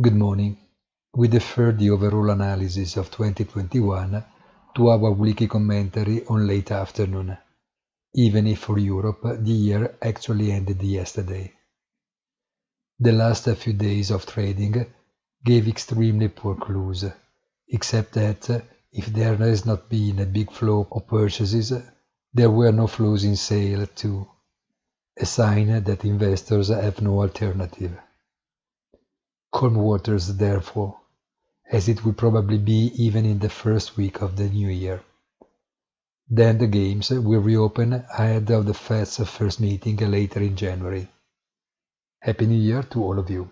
Good morning. We defer the overall analysis of 2021 to our weekly commentary on late afternoon, even if for Europe the year actually ended yesterday. The last few days of trading gave extremely poor clues, except that if there has not been a big flow of purchases, there were no flows in sale too, a sign that investors have no alternative. Calm waters, therefore, as it will probably be even in the first week of the new year. Then the games will reopen ahead of the Fed's first meeting later in January. Happy New Year to all of you.